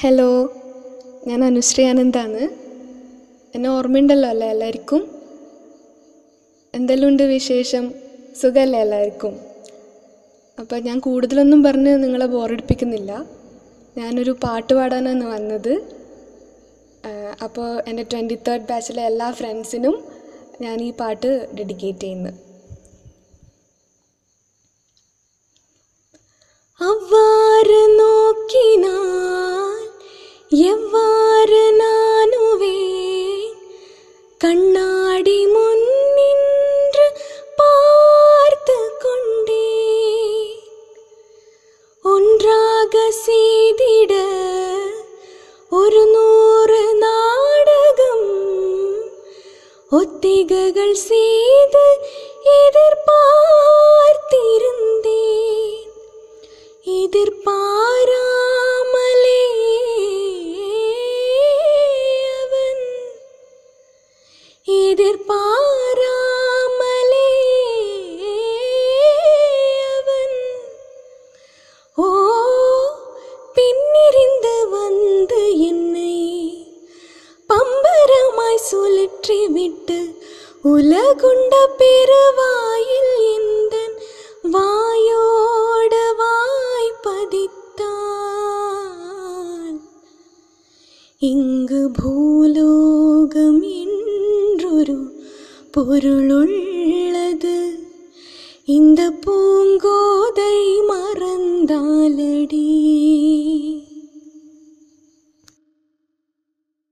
Hello ഞാൻ അനുശ്രീ ആനന്ദാണ് എന്നെ ഓർമ്മയുണ്ടല്ലോ അല്ലേ എല്ലാവർക്കും? എന്തെല്ലാം ഉണ്ട് വിശേഷം? സുഖമല്ലേ എല്ലാവർക്കും? അപ്പോൾ ഞാൻ കൂടുതലൊന്നും പറഞ്ഞ് നിങ്ങളെ ബോറടിപ്പിക്കുന്നില്ല ഞാനൊരു പാട്ട് പാടാനാണ് വന്നത്. അപ്പോൾ എന്റെ ട്വന്റി തേർഡ് ബാച്ചിലെ എല്ലാ ഫ്രണ്ട്സിനും ഞാൻ ഈ പാട്ട് ഡെഡിക്കേറ്റ് ചെയ്യുന്നു. எவ்வாறு நானுவே கண்ணாடி முன் நின்று பார்த்து கொண்டே ஒன்றாக செய்திட ஒரு நூறு நாடகம். ஒத்திகைகள் செய்து எதிர்பார்த்திருந்தேன். எதிர்பாராமலே பம்பரமாய் விட்டு உலகுண்ட பெருவாயில் இந்த வாயோட வாய் பதித்தான். இங்கு பூலோகம் என்றொரு பொருளுள்ளது. இந்த பூ